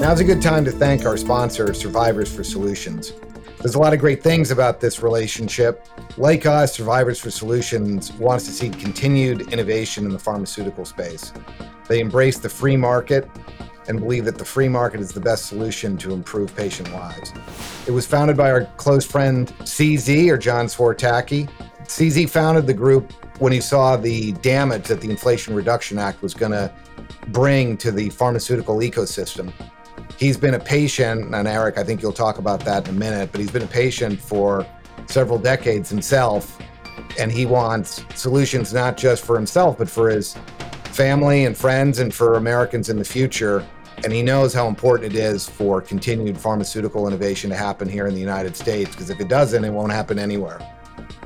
Now's a good time to thank our sponsor, Survivors for Solutions. There's a lot of great things about this relationship. Like us, Survivors for Solutions wants to see continued innovation in the pharmaceutical space. They embrace the free market and believe that the free market is the best solution to improve patient lives. It was founded by our close friend CZ or John Czwartacki. CZ founded the group when he saw the damage that the Inflation Reduction Act was going to bring to the pharmaceutical ecosystem he's been a patient, and Eric, I think you'll talk about that in a minute, but he's been a patient for several decades himself. And he wants solutions not just for himself, but for his family and friends and for Americans in the future. And he knows how important it is for continued pharmaceutical innovation to happen here in the United States, because if it doesn't, it won't happen anywhere.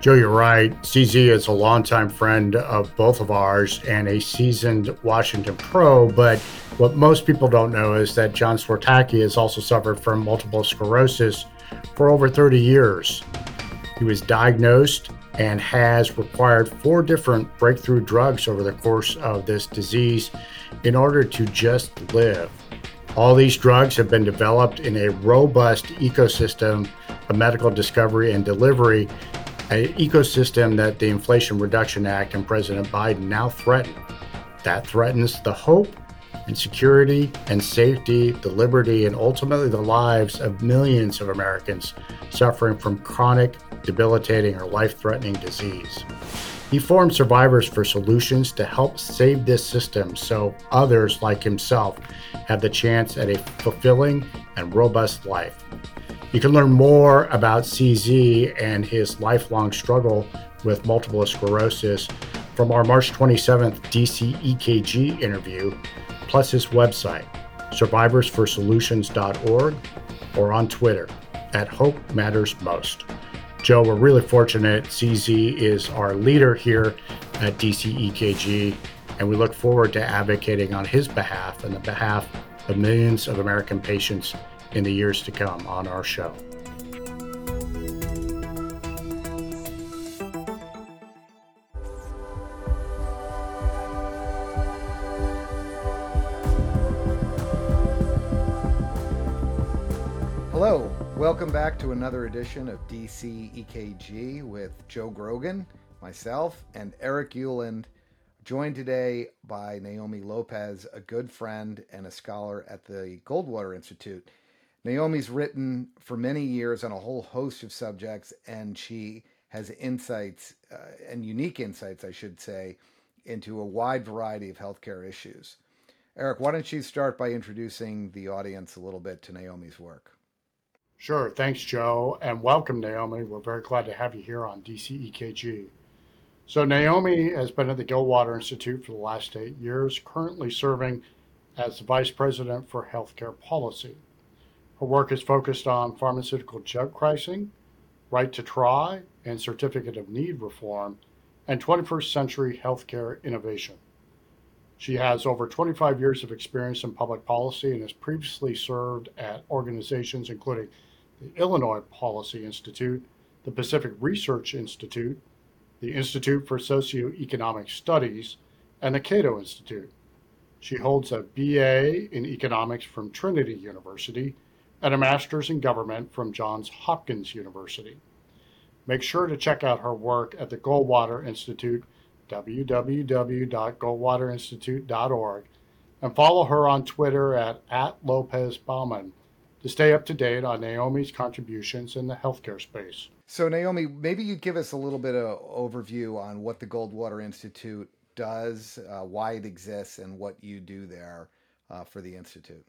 Joe, you're right. CZ is a longtime friend of both of ours and a seasoned Washington pro. But what most people don't know is that John Czwartacki has also suffered from multiple sclerosis for over 30 years. He was diagnosed and has required four different breakthrough drugs over the course of this disease in order to just live. All these drugs have been developed in a robust ecosystem of medical discovery and delivery an ecosystem that the Inflation Reduction Act and President Biden now threaten. That threatens the hope and security and safety, the liberty, and ultimately the lives of millions of Americans suffering from chronic, debilitating, or life threatening disease. He formed Survivors for Solutions to help save this system so others like himself have the chance at a fulfilling and robust life. You can learn more about CZ and his lifelong struggle with multiple sclerosis from our March 27th DC EKG interview, plus his website, survivorsforsolutions.org, or on Twitter at Hope Matters Most. Joe, we're really fortunate. CZ is our leader here at DC EKG, and we look forward to advocating on his behalf and the behalf of millions of American patients in the years to come on our show. Hello, welcome back to another edition of DC EKG with Joe Grogan, myself, and Eric Ueland joined today by Naomi Lopez, a good friend and a scholar at the Goldwater Institute. Naomi's written for many years on a whole host of subjects, and she has insights uh, and unique insights, I should say, into a wide variety of healthcare issues. Eric, why don't you start by introducing the audience a little bit to Naomi's work? Sure. Thanks, Joe, and welcome, Naomi. We're very glad to have you here on DCEKG. So, Naomi has been at the Goldwater Institute for the last eight years, currently serving as the Vice President for Healthcare Policy. Her work is focused on pharmaceutical drug pricing, right to try, and certificate of need reform, and 21st century healthcare innovation. She has over 25 years of experience in public policy and has previously served at organizations including the Illinois Policy Institute, the Pacific Research Institute, the Institute for Socioeconomic Studies, and the Cato Institute. She holds a BA in economics from Trinity University and a master's in government from Johns Hopkins University. Make sure to check out her work at the Goldwater Institute, www.goldwaterinstitute.org, and follow her on Twitter at, at Lopez Bauman to stay up to date on Naomi's contributions in the healthcare space. So, Naomi, maybe you'd give us a little bit of overview on what the Goldwater Institute does, uh, why it exists, and what you do there uh, for the Institute.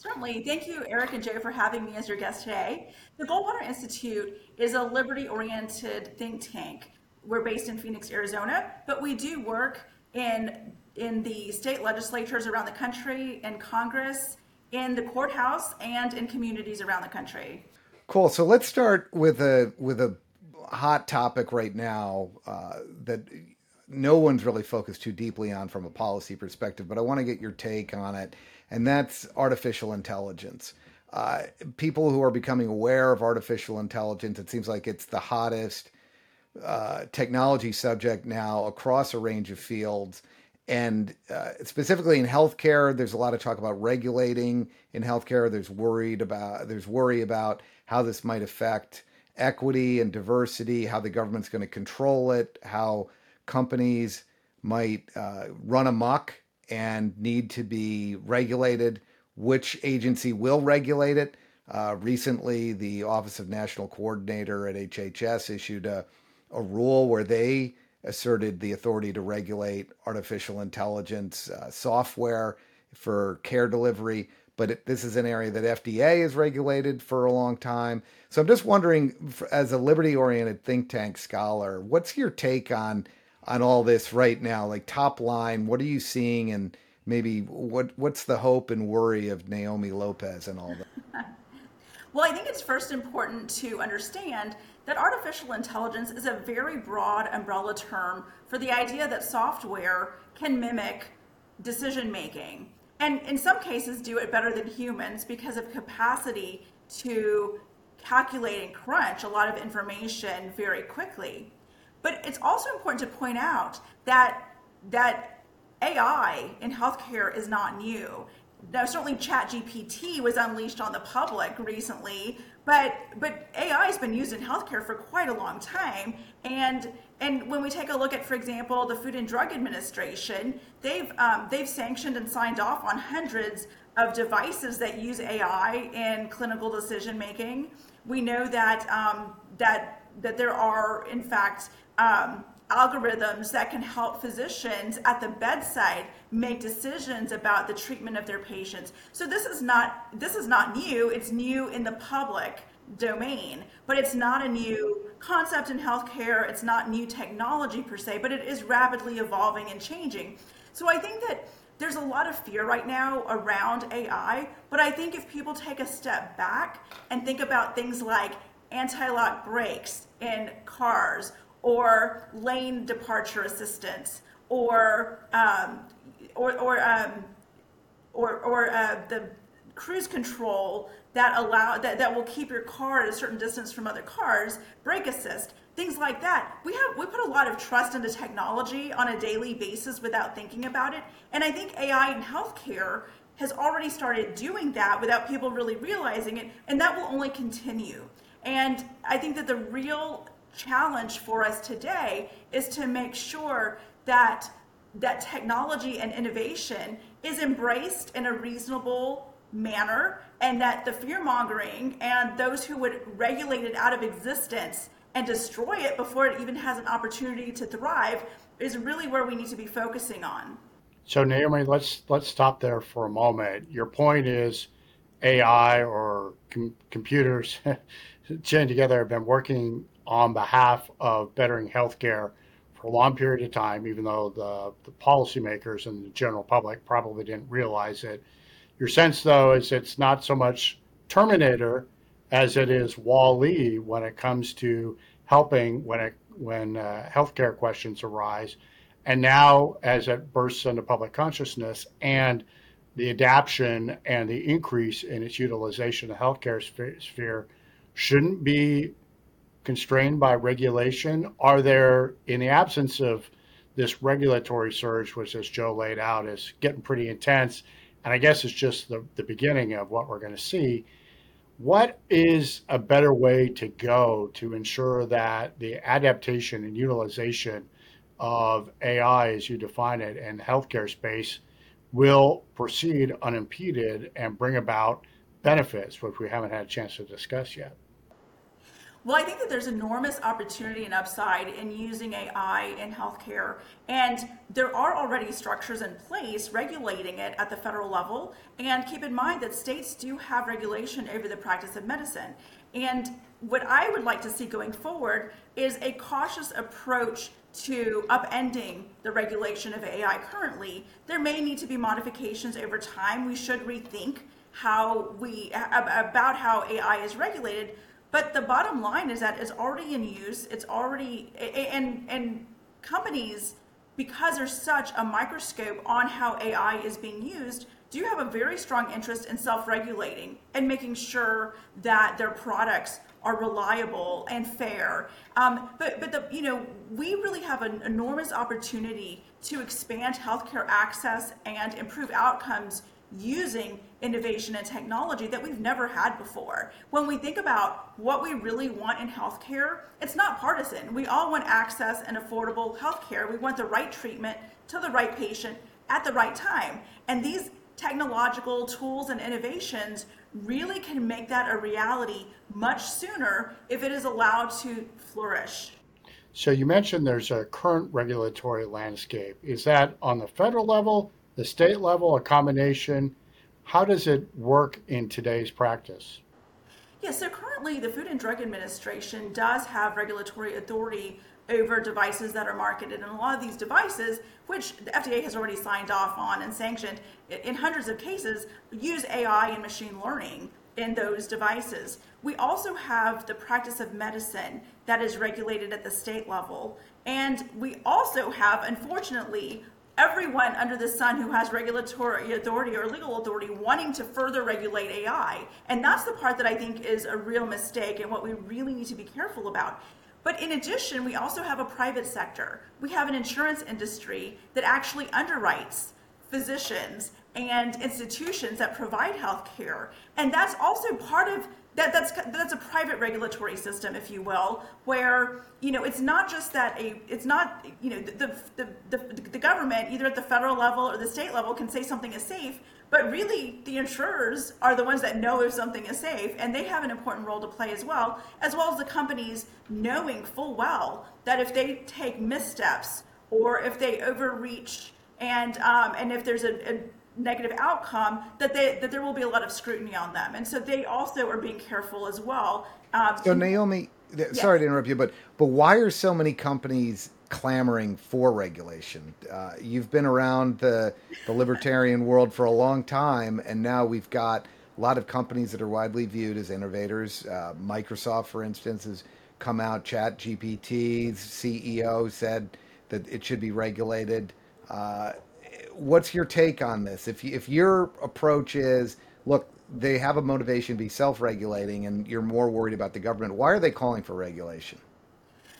Certainly. Thank you, Eric and Joe, for having me as your guest today. The Goldwater Institute is a liberty oriented think tank. We're based in Phoenix, Arizona, but we do work in, in the state legislatures around the country, in Congress, in the courthouse, and in communities around the country. Cool. So let's start with a with a hot topic right now uh, that no one's really focused too deeply on from a policy perspective, but I want to get your take on it and that's artificial intelligence. Uh, people who are becoming aware of artificial intelligence, it seems like it's the hottest uh, technology subject now across a range of fields. and uh, specifically in healthcare, there's a lot of talk about regulating in healthcare. There's worried about there's worry about how this might affect equity and diversity, how the government's going to control it, how companies might uh, run amok and need to be regulated, which agency will regulate it. Uh, recently, the Office of National Coordinator at HHS issued a, a rule where they asserted the authority to regulate artificial intelligence uh, software for care delivery. But it, this is an area that FDA has regulated for a long time. So I'm just wondering, as a liberty-oriented think tank scholar, what's your take on on all this right now? Like top line, what are you seeing, and maybe what what's the hope and worry of Naomi Lopez and all that? well, I think it's first important to understand that artificial intelligence is a very broad umbrella term for the idea that software can mimic decision making and in some cases do it better than humans because of capacity to calculate and crunch a lot of information very quickly. But it's also important to point out that that AI in healthcare is not new. Now, certainly, ChatGPT was unleashed on the public recently, but but AI has been used in healthcare for quite a long time. And and when we take a look at, for example, the Food and Drug Administration, they've um, they've sanctioned and signed off on hundreds of devices that use AI in clinical decision making. We know that um, that that there are, in fact, um, algorithms that can help physicians at the bedside make decisions about the treatment of their patients. So this is not this is not new. It's new in the public domain, but it's not a new concept in healthcare. It's not new technology per se, but it is rapidly evolving and changing. So I think that there's a lot of fear right now around AI, but I think if people take a step back and think about things like anti-lock brakes in cars or lane departure assistance or um, or or um, or, or uh, the cruise control that allow that, that will keep your car at a certain distance from other cars, brake assist, things like that. We have we put a lot of trust into technology on a daily basis without thinking about it. And I think AI in healthcare has already started doing that without people really realizing it, and that will only continue. And I think that the real challenge for us today is to make sure that that technology and innovation is embraced in a reasonable manner and that the fear mongering and those who would regulate it out of existence and destroy it before it even has an opportunity to thrive is really where we need to be focusing on. So Naomi, let's let's stop there for a moment. Your point is AI or com- computers chained together have been working on behalf of bettering healthcare for a long period of time, even though the, the policymakers and the general public probably didn't realize it. Your sense, though, is it's not so much Terminator as it is Wall-E when it comes to helping when it when uh, healthcare questions arise, and now as it bursts into public consciousness and the adaptation and the increase in its utilization in the healthcare sphere shouldn't be constrained by regulation? Are there, in the absence of this regulatory surge, which, as Joe laid out, is getting pretty intense, and I guess it's just the, the beginning of what we're going to see, what is a better way to go to ensure that the adaptation and utilization of AI, as you define it, in healthcare space will proceed unimpeded and bring about benefits, which we haven't had a chance to discuss yet? Well, I think that there's enormous opportunity and upside in using AI in healthcare. And there are already structures in place regulating it at the federal level. And keep in mind that states do have regulation over the practice of medicine. And what I would like to see going forward is a cautious approach to upending the regulation of AI currently. There may need to be modifications over time. We should rethink how we about how AI is regulated but the bottom line is that it's already in use. It's already and and companies because there's such a microscope on how AI is being used, do have a very strong interest in self-regulating and making sure that their products are reliable and fair. Um, but but the you know we really have an enormous opportunity to expand healthcare access and improve outcomes using innovation and technology that we've never had before. When we think about what we really want in healthcare, it's not partisan. We all want access and affordable healthcare. We want the right treatment to the right patient at the right time. And these technological tools and innovations really can make that a reality much sooner if it is allowed to flourish. So you mentioned there's a current regulatory landscape. Is that on the federal level, the state level, a combination? How does it work in today's practice? Yeah, so currently the Food and Drug Administration does have regulatory authority over devices that are marketed. And a lot of these devices, which the FDA has already signed off on and sanctioned in hundreds of cases, use AI and machine learning in those devices. We also have the practice of medicine that is regulated at the state level. And we also have, unfortunately, everyone under the sun who has regulatory authority or legal authority wanting to further regulate AI. And that's the part that I think is a real mistake and what we really need to be careful about. But in addition, we also have a private sector. We have an insurance industry that actually underwrites physicians and institutions that provide health care. And that's also part of that that's that's a private regulatory system if you will where you know it's not just that a it's not you know the the, the, the government either at the federal level or the state level can say something is safe but really the insurers are the ones that know if something is safe and they have an important role to play as well as well as the companies knowing full well that if they take missteps or if they overreach and um, and if there's a, a negative outcome, that they that there will be a lot of scrutiny on them, and so they also are being careful as well. Um, so Naomi, sorry to interrupt you, but but why are so many companies clamoring for regulation? Uh, you've been around the the libertarian world for a long time, and now we've got a lot of companies that are widely viewed as innovators. Uh, Microsoft, for instance, has come out. Chat GPT's CEO said that it should be regulated. Uh, what's your take on this? If if your approach is, look, they have a motivation to be self-regulating, and you're more worried about the government, why are they calling for regulation?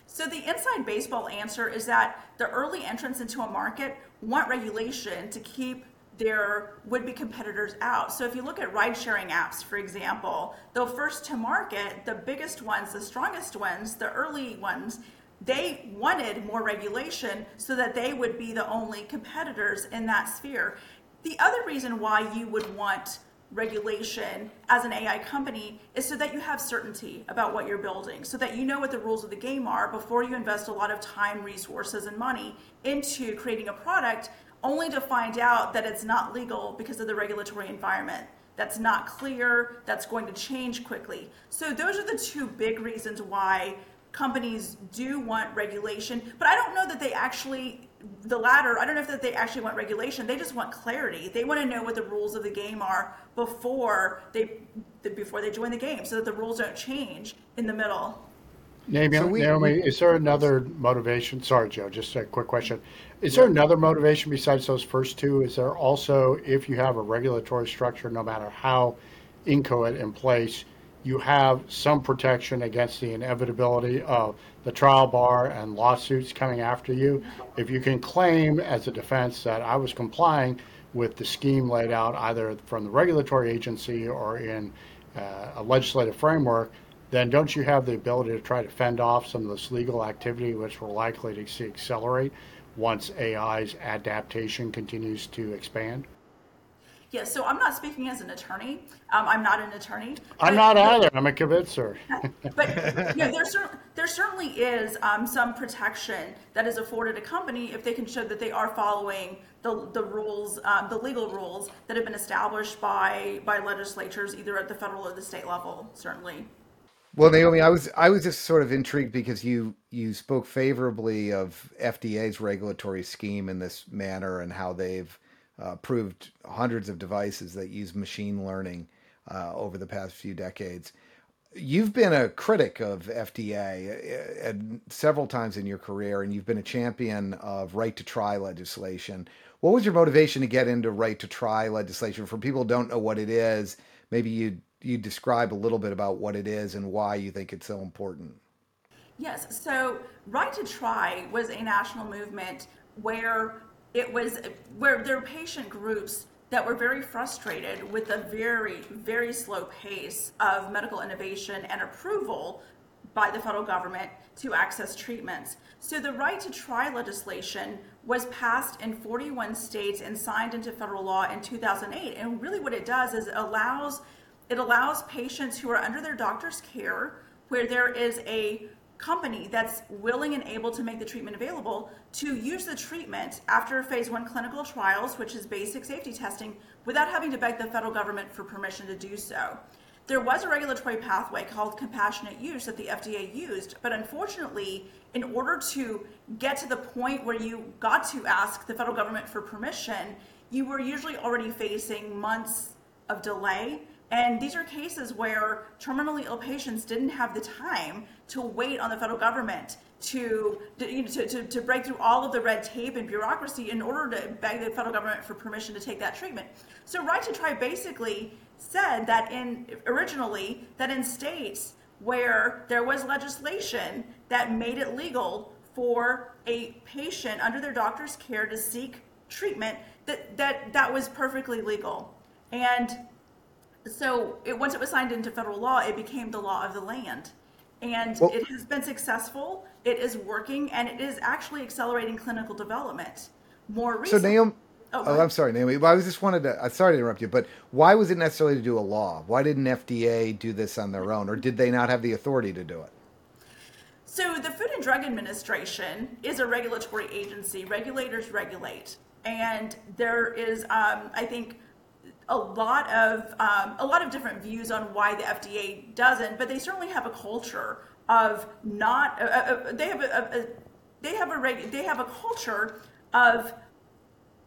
So the inside baseball answer is that the early entrants into a market want regulation to keep their would-be competitors out. So if you look at ride-sharing apps, for example, the first to market, the biggest ones, the strongest ones, the early ones, they wanted more regulation so that they would be the only competitors in that sphere. The other reason why you would want regulation as an AI company is so that you have certainty about what you're building, so that you know what the rules of the game are before you invest a lot of time, resources, and money into creating a product, only to find out that it's not legal because of the regulatory environment. That's not clear, that's going to change quickly. So, those are the two big reasons why companies do want regulation, but I don't know that they actually the latter. I don't know if that they actually want regulation. They just want clarity. They want to know what the rules of the game are before they before they join the game, so that the rules don't change in the middle. Naomi, so we, Naomi we, is there another motivation? Sorry, Joe. Just a quick question. Is there another motivation besides those first two? Is there also, if you have a regulatory structure, no matter how inchoate in place, you have some protection against the inevitability of the trial bar and lawsuits coming after you. If you can claim as a defense that I was complying with the scheme laid out either from the regulatory agency or in uh, a legislative framework, then don't you have the ability to try to fend off some of this legal activity, which we're likely to see accelerate once AI's adaptation continues to expand? Yeah, so I'm not speaking as an attorney. Um, I'm not an attorney. I'm not either. I'm a convincer. but you know, there, cer- there certainly is um, some protection that is afforded a company if they can show that they are following the, the rules, um, the legal rules that have been established by by legislatures, either at the federal or the state level. Certainly. Well, Naomi, I was I was just sort of intrigued because you you spoke favorably of FDA's regulatory scheme in this manner and how they've uh, proved hundreds of devices that use machine learning uh, over the past few decades. You've been a critic of FDA uh, several times in your career, and you've been a champion of right to try legislation. what was your motivation to get into right to try legislation? For people who don't know what it is, maybe you you describe a little bit about what it is and why you think it's so important. Yes, so Right to Try was a national movement where it was where there were patient groups that were very frustrated with the very, very slow pace of medical innovation and approval by the federal government to access treatments. So the right to try legislation was passed in 41 states and signed into federal law in 2008. And really what it does is it allows it allows patients who are under their doctor's care where there is a company that's willing and able to make the treatment available to use the treatment after phase one clinical trials, which is basic safety testing, without having to beg the federal government for permission to do so. There was a regulatory pathway called compassionate use that the FDA used, but unfortunately, in order to get to the point where you got to ask the federal government for permission, you were usually already facing months of delay and these are cases where terminally ill patients didn't have the time to wait on the federal government to, to, to, to, break through all of the red tape and bureaucracy in order to beg the federal government for permission to take that treatment. So Right to Try basically said that in originally that in states where there was legislation that made it legal for a patient under their doctor's care to seek treatment that that that was perfectly legal. And so it, once it was signed into federal law, it became the law of the land. And well, it has been successful, it is working, and it is actually accelerating clinical development. More recently. So, Naomi, oh, oh I'm sorry, Naomi. I was just wanted to, I'm sorry to interrupt you, but why was it necessary to do a law? Why didn't FDA do this on their own, or did they not have the authority to do it? So, the Food and Drug Administration is a regulatory agency. Regulators regulate. And there is, um, I think, a lot of um, a lot of different views on why the FDA doesn't, but they certainly have a culture of not. Uh, uh, uh they have a, a, they have a reg, they have a culture of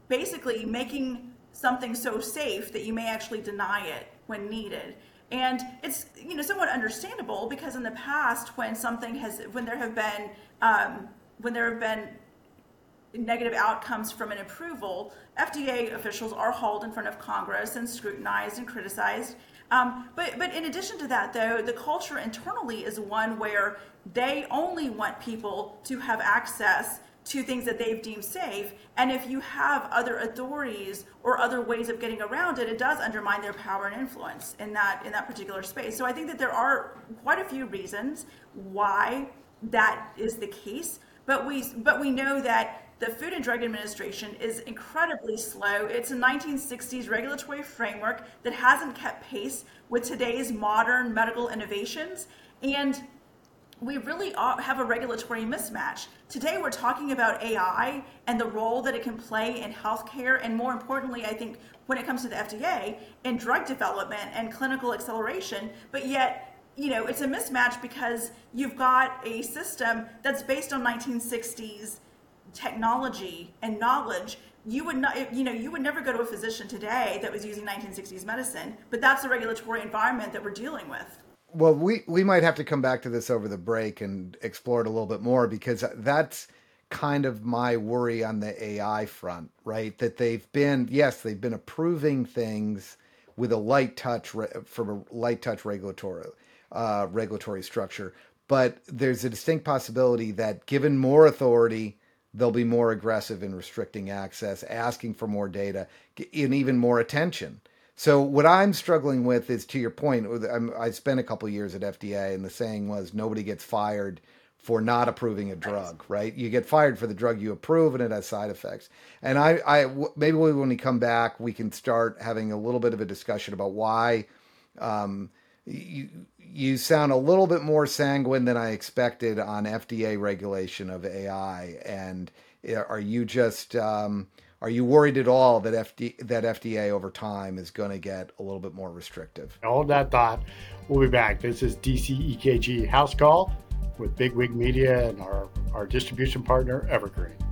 basically making something so safe that you may actually deny it when needed. And it's you know somewhat understandable because in the past when something has when there have been um, when there have been negative outcomes from an approval, FDA officials are hauled in front of Congress and scrutinized and criticized. Um, but, but in addition to that, though, the culture internally is one where they only want people to have access to things that they've deemed safe. And if you have other authorities or other ways of getting around it, it does undermine their power and influence in that in that particular space. So I think that there are quite a few reasons why that is the case. But we but we know that the Food and Drug Administration is incredibly slow. It's a 1960s regulatory framework that hasn't kept pace with today's modern medical innovations. And we really have a regulatory mismatch. Today, we're talking about AI and the role that it can play in healthcare, and more importantly, I think when it comes to the FDA, in drug development and clinical acceleration. But yet, you know, it's a mismatch because you've got a system that's based on 1960s technology and knowledge. You would not you know you would never go to a physician today that was using 1960s medicine but that's the regulatory environment that we're dealing with. Well we we might have to come back to this over the break and explore it a little bit more because that's kind of my worry on the AI front right? That they've been yes they've been approving things with a light touch from a light touch regulatory uh, regulatory structure but there's a distinct possibility that given more authority they'll be more aggressive in restricting access, asking for more data, and even more attention. So what I'm struggling with is, to your point, i spent a couple years at FDA, and the saying was nobody gets fired for not approving a drug, right? You get fired for the drug you approve, and it has side effects. And I, I maybe when we come back, we can start having a little bit of a discussion about why. Um, you, you sound a little bit more sanguine than I expected on FDA regulation of AI. And uh, are you just um, are you worried at all that FD, that FDA over time is going to get a little bit more restrictive? Hold that thought. We'll be back. This is DC EKG House Call with Bigwig Media and our, our distribution partner, Evergreen.